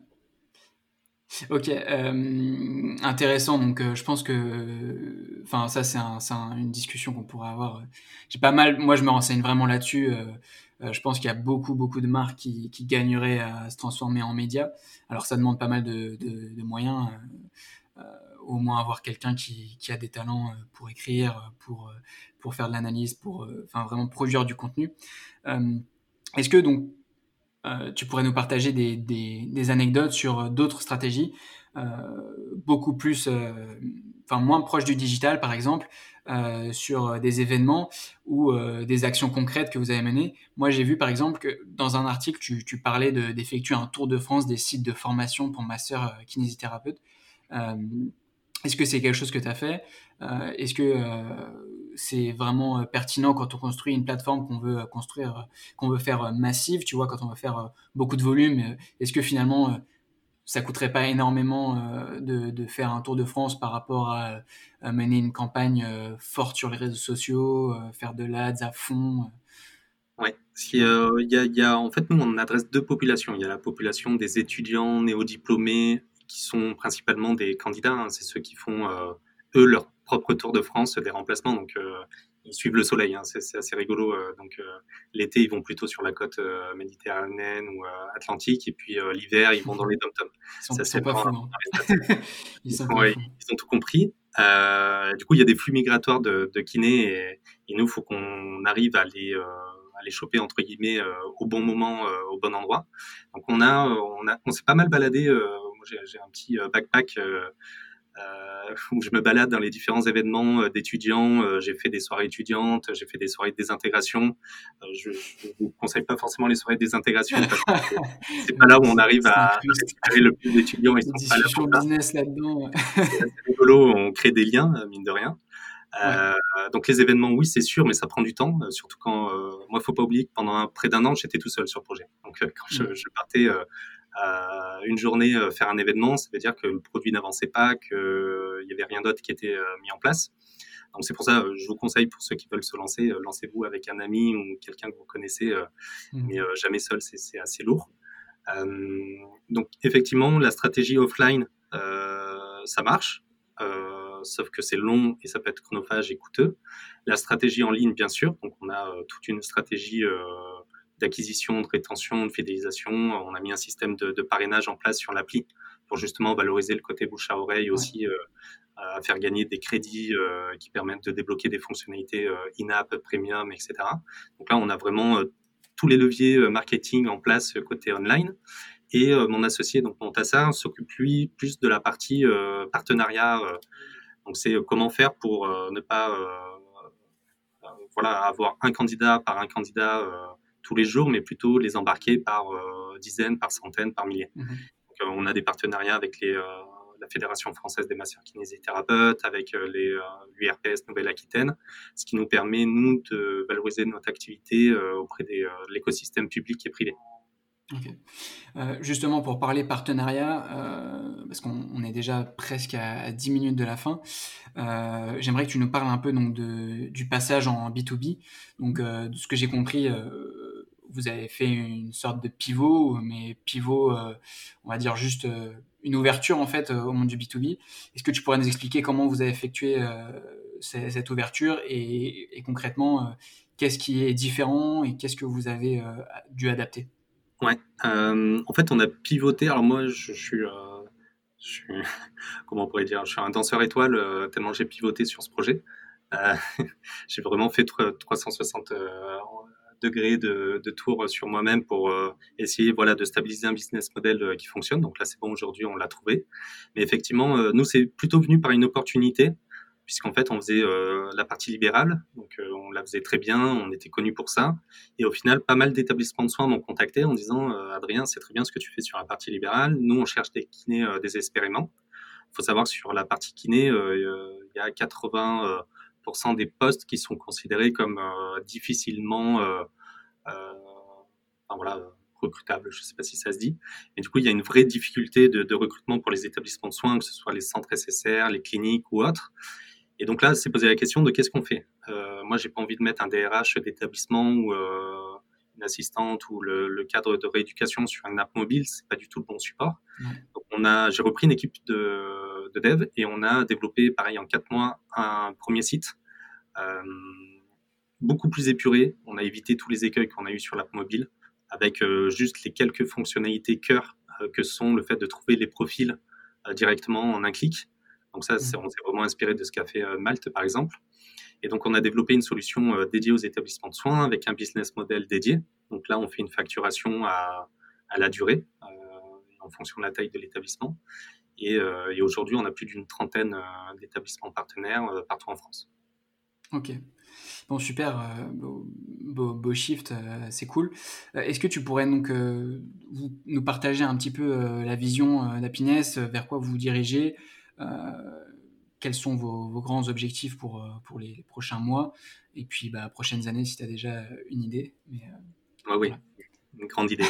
Ok, euh, intéressant. Donc, euh, je pense que, enfin, ça, c'est une discussion qu'on pourrait avoir. J'ai pas mal, moi, je me renseigne vraiment là-dessus. Euh, je pense qu'il y a beaucoup, beaucoup de marques qui, gagneraient à se transformer en médias. Alors, ça demande pas mal de, moyens. au moins avoir quelqu'un qui, a des talents pour écrire, pour, pour faire de l'analyse, pour, enfin, vraiment produire du contenu. Est-ce que donc euh, tu pourrais nous partager des, anecdotes sur d'autres stratégies, euh, beaucoup plus, euh, enfin moins proches du digital par exemple, sur des événements ou des actions concrètes que vous avez menées. Moi, j'ai vu par exemple que dans un article, tu, parlais d'effectuer un tour de France des sites de formation pour ma sœur kinésithérapeute. Est-ce que c'est quelque chose que tu as fait Est-ce que c'est vraiment euh, pertinent quand on construit une plateforme qu'on veut euh, construire, euh, qu'on veut faire massive, tu vois, quand on veut faire beaucoup de volume. Est-ce que finalement, ça coûterait pas énormément de, faire un tour de France par rapport à, mener une campagne forte sur les réseaux sociaux, faire de l'ads à fond Ouais, il y, a, en fait, nous, on adresse deux populations. Il y a la population des étudiants néo-diplômés qui sont principalement des candidats. Hein. C'est ceux qui font, eux, leur propre Tour de France des remplacements. Donc, euh, ils suivent le soleil. Hein, c'est assez rigolo. Euh, donc, euh, l'été, ils vont plutôt sur la côte méditerranéenne ou atlantique. Et puis, l'hiver, ils vont dans les dom-toms. Ça, c'est pas ils, ont tout compris. du coup, il y a des flux migratoires de, de kinés et, et nous, il faut qu'on arrive à les, à les choper entre guillemets au bon moment, au bon endroit. Donc, on a, on a, on s'est pas mal baladé. moi, j'ai un petit backpack où je me balade dans les différents événements euh, d'étudiants. Euh, j'ai fait des soirées étudiantes, j'ai fait des soirées de désintégration. je ne vous conseille pas forcément les soirées de désintégration parce que c'est pas là où on arrive à récupérer le plus d'étudiants. Ils sont pas là business là-dedans. c'est rigolo, on crée des liens, mine de rien. Euh, donc les événements, oui, c'est sûr, mais ça prend du temps, surtout quand euh, moi, faut pas oublier que pendant près d'un an, j'étais tout seul sur le projet. Donc quand je, mm. je partais euh, une journée euh, faire un événement, ça veut dire que le produit n'avançait pas, qu'il n'y avait rien d'autre qui était euh, mis en place. Donc c'est pour ça, je vous conseille pour ceux qui veulent se lancer, lancez-vous avec un ami ou quelqu'un que vous connaissez, mmh. mais jamais seul, c'est assez lourd. donc effectivement, la stratégie offline, ça marche, sauf que c'est long et ça peut être chronophage et coûteux. La stratégie en ligne, bien sûr, donc on a toute une stratégie d'acquisition, de rétention, de fidélisation. On a mis un système de, parrainage en place sur l'appli pour justement valoriser le côté bouche à oreille aussi, euh, à faire gagner des crédits euh, qui permettent de débloquer des fonctionnalités euh, in-app, premium, etc. Donc là, on a vraiment tous les leviers marketing en place côté online. Et mon associé, donc Montassa, s'occupe lui plus de la partie partenariat. donc c'est comment faire pour ne pas voilà avoir un candidat par un candidat tous les jours, mais plutôt les embarquer par euh, dizaines, par centaines, par milliers. Mhm. Euh, on a des partenariats avec les, euh, la Fédération française des masseurs kinésithérapeutes, avec l'URPS Nouvelle-Aquitaine, ce qui nous permet, nous, de valoriser notre activité auprès de l'écosystème public et privé. Justement, pour parler partenariat, parce qu'on est déjà presque à, 10 minutes de la fin, j'aimerais que tu nous parles un peu donc, de, du passage en B2B. Donc, de ce que j'ai compris, vous avez fait une sorte de pivot, mais pivot, on va dire juste une ouverture en fait au monde du B2B. Est-ce que tu pourrais nous expliquer comment vous avez effectué cette ouverture et, concrètement, qu'est-ce qui est différent et qu'est-ce que vous avez dû adapter? Ouais, en fait, on a pivoté. Alors moi, je, suis, comment on pourrait dire, je suis un danseur étoile tellement j'ai pivoté sur ce projet. j'ai vraiment fait 360 degrés de, de tour sur moi-même pour essayer voilà de stabiliser un business model qui fonctionne. Donc là, c'est bon, aujourd'hui, on l'a trouvé. Mais effectivement, nous, c'est plutôt venu par une opportunité puisqu'en fait on faisait euh, la partie libérale, donc euh, on la faisait très bien, on était connu pour ça, et au final pas mal d'établissements de soins m'ont contacté en disant euh, Adrien c'est très bien ce que tu fais sur la partie libérale, nous on cherche des kinés désespérément. Il faut savoir que sur la partie kiné il y a 80% des postes qui sont considérés comme difficilement enfin, voilà, recrutables, je ne sais pas si ça se dit. Et du coup, il y a une vraie difficulté de, de, recrutement pour les établissements de soins, que ce soit les centres SSR, les cliniques ou autres. Et donc là, c'est posé la question de qu'est-ce qu'on fait? Euh, moi, j'ai pas envie de mettre un DRH d'établissement ou euh, une assistante ou le, cadre de rééducation sur une app mobile, c'est pas du tout le bon support. Donc on a, j'ai repris une équipe de, de, dev et on a développé, pareil, en quatre mois, un premier site. Euh, beaucoup plus épuré. On a évité tous les écueils qu'on a eu sur l'app mobile, avec euh, juste les quelques fonctionnalités cœur euh, que sont le fait de trouver les profils directement en un clic donc ça, on s'est vraiment inspiré de ce qu'a fait Malte, par exemple. Et donc, on a développé une solution dédiée aux établissements de soins avec un business model dédié. Donc là, on fait une facturation à, la durée, en fonction de la taille de l'établissement. Et, aujourd'hui, on a plus d'une trentaine d'établissements partenaires partout en France. Ok. Bon, super, beau, shift, c'est cool. Est-ce que tu pourrais donc nous partager un petit peu la vision d'Happiness, vers quoi vous vous dirigez euh, quels sont vos, grands objectifs pour, euh, pour les, prochains mois et puis bah, prochaines années si tu as déjà une idée. Mais, euh, oui, une grande idée.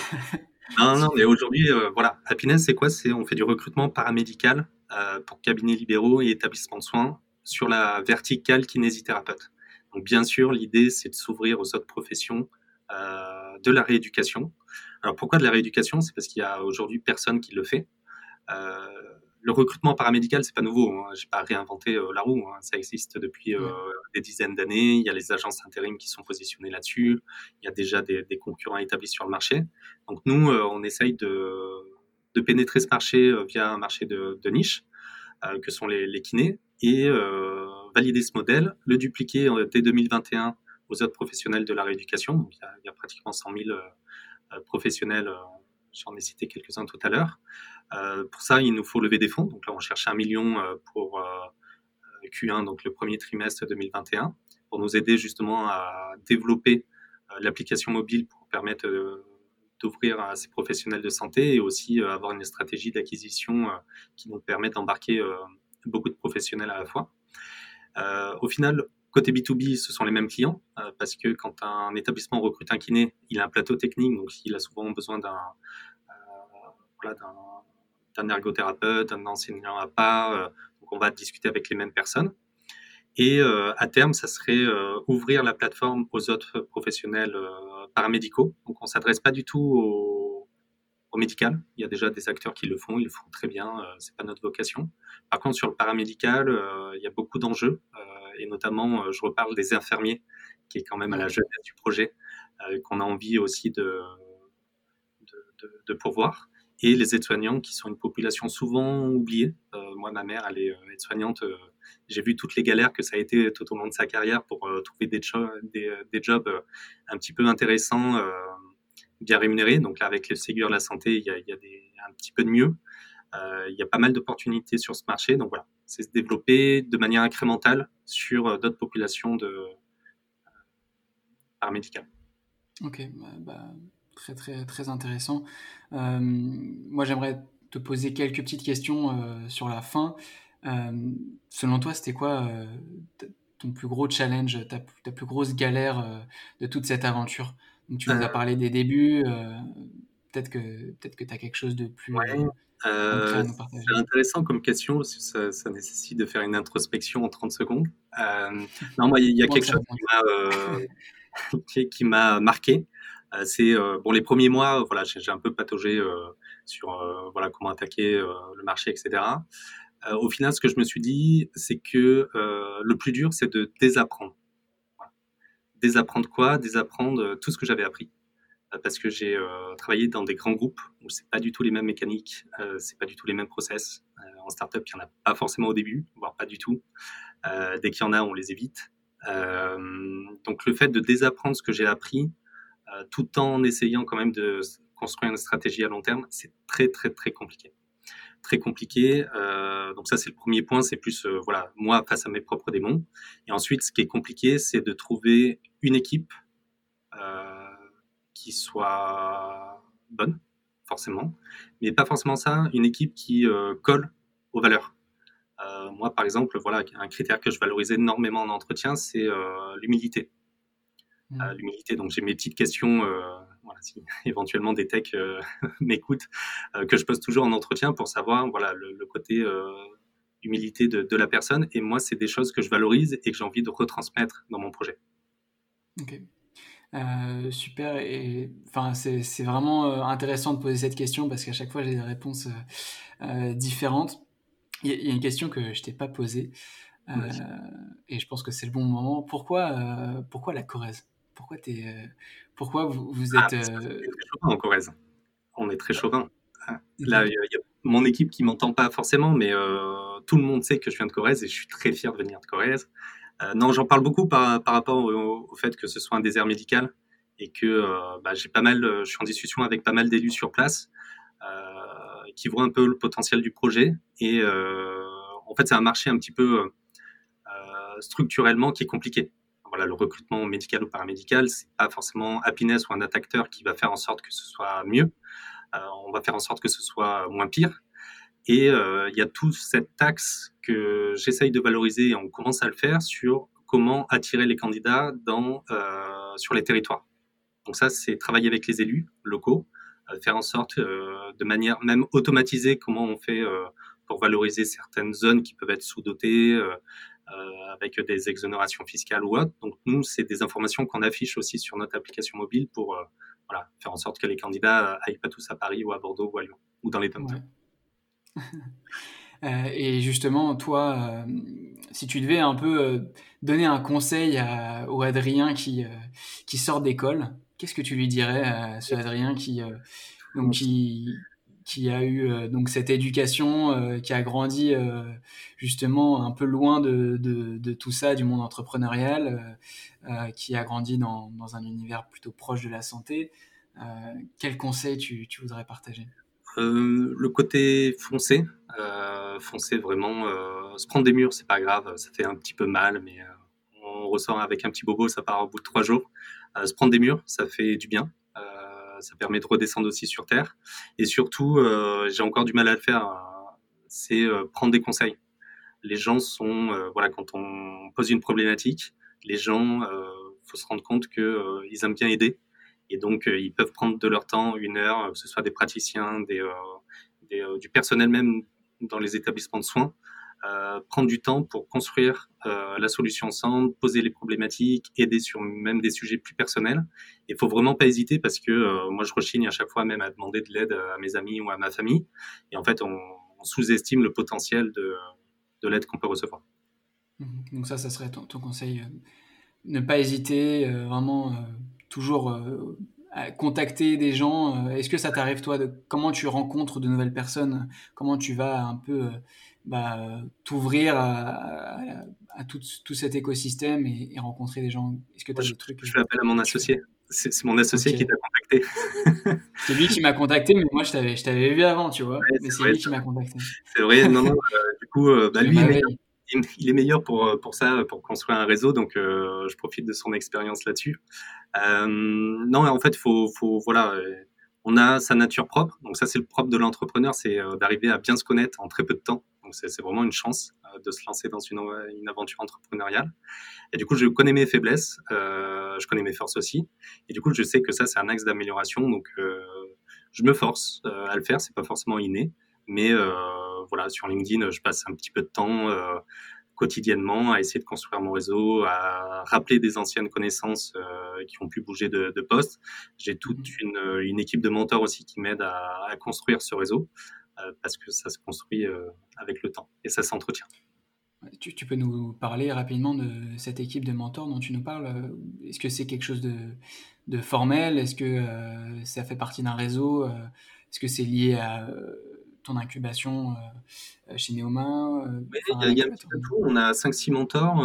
non, non, mais aujourd'hui, voilà, Happiness, c'est quoi? C'est on fait du recrutement paramédical pour cabinets libéraux et établissements de soins sur la verticale kinésithérapeute. Donc, bien sûr, l'idée, c'est de s'ouvrir aux autres professions de la rééducation. Alors, pourquoi de la rééducation? C'est parce qu'il y a aujourd'hui personne qui le fait. Euh, le recrutement paramédical, c'est pas nouveau. Hein. J'ai pas réinventé euh, la roue. Hein. Ça existe depuis euh, des dizaines d'années. Il y a les agences intérim qui sont positionnées là-dessus. Il y a déjà des, concurrents établis sur le marché. Donc nous, euh, on essaye de, pénétrer ce marché via un marché de, niche, que sont les, kinés, et valider ce modèle, le dupliquer dès 2021 aux autres professionnels de la rééducation. Donc il y a, il y a pratiquement 100 000 professionnels J'en ai cité quelques-uns tout à l'heure. Euh, pour ça, il nous faut lever des fonds. Donc là, on cherche un million euh, pour euh, Q1, donc le premier trimestre 2021, pour nous aider justement à développer l'application mobile pour permettre d'ouvrir à ces professionnels de santé et aussi avoir une stratégie d'acquisition qui nous permet d'embarquer beaucoup de professionnels à la fois. au final, Côté B2B, ce sont les mêmes clients, parce que quand un établissement recrute un kiné, il a un plateau technique, donc il a souvent besoin d'un d'un ergothérapeute, d'un enseignant à part. Euh, donc on va discuter avec les mêmes personnes. Et euh, à terme, ça serait euh, ouvrir la plateforme aux autres professionnels paramédicaux. Donc on s'adresse pas du tout au, au, médical. Il y a déjà des acteurs qui le font, ils le font très bien. c'est pas notre vocation. Par contre, sur le paramédical, il y a beaucoup d'enjeux et notamment, je reparle des infirmiers, qui est quand même à la jeunesse du projet, qu'on a envie aussi de, de, de, de pourvoir et les aides-soignants qui sont une population souvent oubliée. Euh, moi, ma mère, elle est euh, aide-soignante. Euh, j'ai vu toutes les galères que ça a été tout au long de sa carrière pour trouver des, des, des, jobs un petit peu intéressants, bien rémunérés. Donc là, avec le Ségur de la santé, il y a, il y a des, un petit peu de mieux. il y a pas mal d'opportunités sur ce marché. Donc voilà, c'est se développer de manière incrémentale sur d'autres populations de paramédicales. Ok, bah, bah très très très intéressant. Euh, moi, j'aimerais te poser quelques petites questions euh, sur la fin. Euh, selon toi, c'était quoi ton plus gros challenge, ta, ta plus grosse galère de toute cette aventure? Donc, Tu nous as parlé des débuts. peut-être que peut-être que tu as quelque chose de plus euh, c'est intéressant comme question, parce que ça, nécessite de faire une introspection en 30 secondes. Euh, non, moi, il y a quelque chose qui m'a, marqué. c'est bon les premiers mois, voilà, j'ai, un peu pataugé sur voilà comment attaquer le marché, etc. au final, ce que je me suis dit, c'est que le plus dur, c'est de désapprendre. Désapprendre quoi? Désapprendre tout ce que j'avais appris parce que j'ai euh, travaillé dans des grands groupes où c'est pas du tout les mêmes mécaniques, euh, c'est pas du tout les mêmes process. Euh, en startup, il y en a pas forcément au début, voire pas du tout. dès qu'il y en a, on les évite. donc le fait de désapprendre ce que j'ai appris, tout en essayant quand même de construire une stratégie à long terme, c'est très très très compliqué. Très compliqué. donc ça c'est le premier point, c'est plus voilà moi face à mes propres démons. Et ensuite, ce qui est compliqué, c'est de trouver une équipe qui soit bonne, forcément, mais pas forcément ça, une équipe qui euh, colle aux valeurs. Euh, moi, par exemple, voilà, un critère que je valorise énormément en entretien, c'est euh, l'humilité. Mmh. l'humilité, donc j'ai mes petites questions, voilà, si éventuellement des techs m'écoutent, que je pose toujours en entretien pour savoir voilà, le, côté humilité de, de, la personne. Et moi, c'est des choses que je valorise et que j'ai envie de retransmettre dans mon projet. Ok. Euh, super et enfin c'est vraiment euh, intéressant de poser cette question parce qu'à chaque fois j'ai des réponses euh, différentes. Il y, a une question que je t'ai pas posée et je pense que c'est le bon moment. Pourquoi pourquoi la Corrèze? Pourquoi es, pourquoi vous, vous ah, êtes en Corrèze On est très chauvin. Hein. Là, il y, a mon équipe qui m'entend pas forcément, mais tout le monde sait que je viens de Corrèze et je suis très fier de venir de Corrèze. Euh, non, j'en parle beaucoup par, par rapport au, fait que ce soit un désert médical et que euh, bah, j'ai pas mal, je suis en discussion avec pas mal d'élus sur place euh, qui voient un peu le potentiel du projet. Et en fait, c'est un marché un petit peu structurellement qui est compliqué. Voilà, le recrutement médical ou paramédical, c'est pas forcément Happiness ou un attaqueur qui va faire en sorte que ce soit mieux. on va faire en sorte que ce soit moins pire. Et euh, il y a tout cette axe que j'essaye de valoriser et on commence à le faire sur comment attirer les candidats dans, euh, sur les territoires. Donc ça, c'est travailler avec les élus locaux, euh, faire en sorte de manière même automatisée comment on fait pour valoriser certaines zones qui peuvent être sous-dotées avec des exonérations fiscales ou autres. Donc nous, c'est des informations qu'on affiche aussi sur notre application mobile pour voilà, faire en sorte que les candidats aillent pas tous à Paris ou à Bordeaux ou à Lyon ou dans les dom Euh, et justement, toi, euh, si tu devais un peu euh, donner un conseil à, au Adrien qui, qui sort d'école, qu'est-ce que tu lui dirais à ce Adrien qui, donc, qui, qui a eu donc cette éducation, qui a grandi justement un peu loin de, de, de, tout ça, du monde entrepreneurial, qui a grandi dans, dans, un univers plutôt proche de la santé. quel conseil tu, tu voudrais partager? Euh, le côté foncé, euh, foncé vraiment, euh, se prendre des murs, c'est pas grave, ça fait un petit peu mal, mais on ressort avec un petit bobo, ça part au bout de trois jours. se prendre des murs, ça fait du bien, ça permet de redescendre aussi sur terre. Et surtout, j'ai encore du mal à le faire, c'est prendre des conseils. Les gens sont, voilà, quand on pose une problématique, les gens, faut se rendre compte que ils aiment bien aider. Et donc, euh, ils peuvent prendre de leur temps, une heure, que ce soit des praticiens, euh, euh, du personnel même dans les établissements de soins, prendre du temps pour construire la solution ensemble, poser les problématiques, aider sur même des sujets plus personnels. Il faut vraiment pas hésiter parce que moi, je rechigne à chaque fois même à demander de l'aide à mes amis ou à ma famille. Et en fait, on, sous-estime le potentiel de, de l'aide qu'on peut recevoir. Mmh. Donc ça, ça serait ton, conseil. ne pas hésiter, vraiment toujours euh, contacter des gens. Euh, est-ce que ça t'arrive toi de comment tu rencontres de nouvelles personnes? Comment tu vas un peu euh, bah, t'ouvrir à, tout, cet écosystème et, rencontrer des gens? Est-ce que tu as des trucs Je fais appel à mon associé. C'est mon associé qui t'a contacté. c'est lui qui m'a contacté, mais moi je t'avais vu avant, tu vois. mais c'est lui qui m'a contacté. C'est vrai, non, non. du coup, bah, lui, il est meilleur pour, euh, pour ça, pour construire un réseau, donc euh, je profite de son expérience là-dessus. Euh, non, en fait, faut, faut, voilà, on a sa nature propre, donc ça c'est le propre de l'entrepreneur, c'est d'arriver à bien se connaître en très peu de temps. Donc c'est vraiment une chance de se lancer dans une, une, aventure entrepreneuriale. Et du coup, je connais mes faiblesses, je connais mes forces aussi, et du coup, je sais que ça c'est un axe d'amélioration, donc je me force à le faire. C'est pas forcément inné, mais voilà, sur LinkedIn, je passe un petit peu de temps quotidiennement à essayer de construire mon réseau, à rappeler des anciennes connaissances euh, qui ont pu bouger de, de poste. J'ai toute mmh. une, une, équipe de mentors aussi qui m'aide à, à, construire ce réseau euh, parce que ça se construit euh, avec le temps et ça s'entretient. Tu, tu, peux nous parler rapidement de cette équipe de mentors dont tu nous parles Est-ce que c'est quelque chose de, de formel? Est-ce que euh, ça fait partie d'un réseau? Est-ce que c'est lié à ton incubation euh, euh, chez Neoma euh, il y a, tout. On a 5-6 mentors.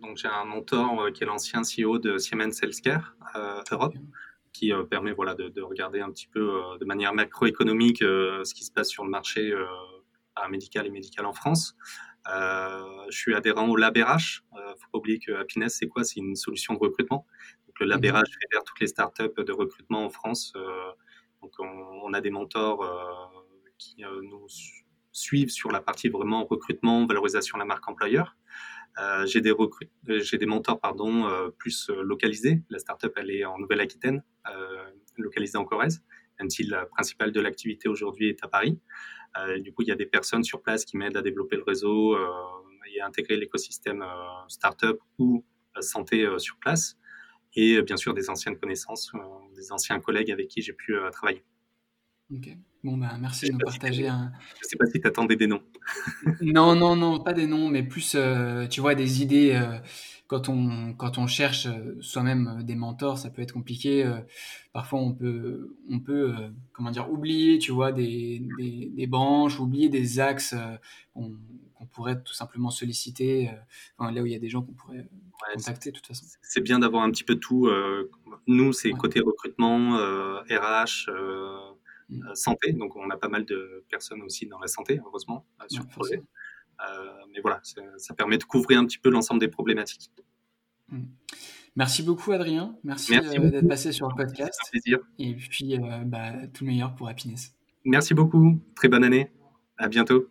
donc, j'ai un mentor qui est l'ancien CEO de Siemens Healthcare Europe. qui permet voilà, de, regarder un petit peu de manière macroéconomique ce qui se passe sur le marché médical et médical en France. je suis adhérent au LabRH. Il ne faut pas oublier que Happiness, c'est quoi? C'est une solution de recrutement. Donc, le LabRH mmh fédère toutes les startups de recrutement en France. donc, on, on, a des mentors qui euh, nous suivent sur la partie vraiment recrutement, valorisation de la marque employeur. Euh, j'ai des j'ai des mentors pardon euh, plus localisés. La startup elle est en Nouvelle-Aquitaine, localisée en Corrèze, même si la principale de l'activité aujourd'hui est à Paris. du coup, il y a des personnes sur place qui m'aident à développer le réseau et à intégrer l'écosystème startup ou santé sur place. Et bien sûr, des anciennes connaissances, des anciens collègues avec qui j'ai pu travailler. Ok. Bon, ben, merci de nous partager un. Je sais pas si tu attendais des noms. non, non, non, pas des noms, mais plus, euh, tu vois, des idées. Euh, quand, on, quand on cherche euh, soi-même des mentors, ça peut être compliqué. parfois, on peut, on peut comment dire, oublier, tu vois, des, des, des branches, oublier des axes qu'on pourrait tout simplement solliciter. Enfin, là où il y a des gens qu'on pourrait contacter, de toute façon. C'est bien d'avoir un petit peu tout. nous, c'est côté recrutement, RH santé. Donc, on a pas mal de personnes aussi dans la santé, heureusement, euh, sur le projet. Euh, mais voilà, ça, permet de couvrir un petit peu l'ensemble des problématiques. Mm. Merci beaucoup, Adrien. Merci, d'être passé sur le podcast. Un plaisir. Et puis, bah, tout le meilleur pour Happiness. Merci beaucoup. Très bonne année. À bientôt.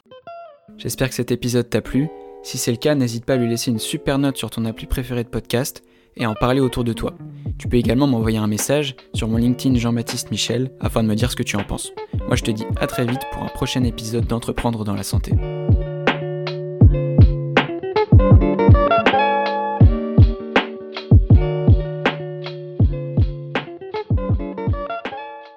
J'espère que cet épisode t'a plu. Si c'est le cas, n'hésite pas à lui laisser une super note sur ton appli préféré de podcast et en parler autour de toi. Tu peux également m'envoyer un message sur mon LinkedIn Jean-Baptiste Michel afin de me dire ce que tu en penses. Moi je te dis à très vite pour un prochain épisode d'Entreprendre dans la santé.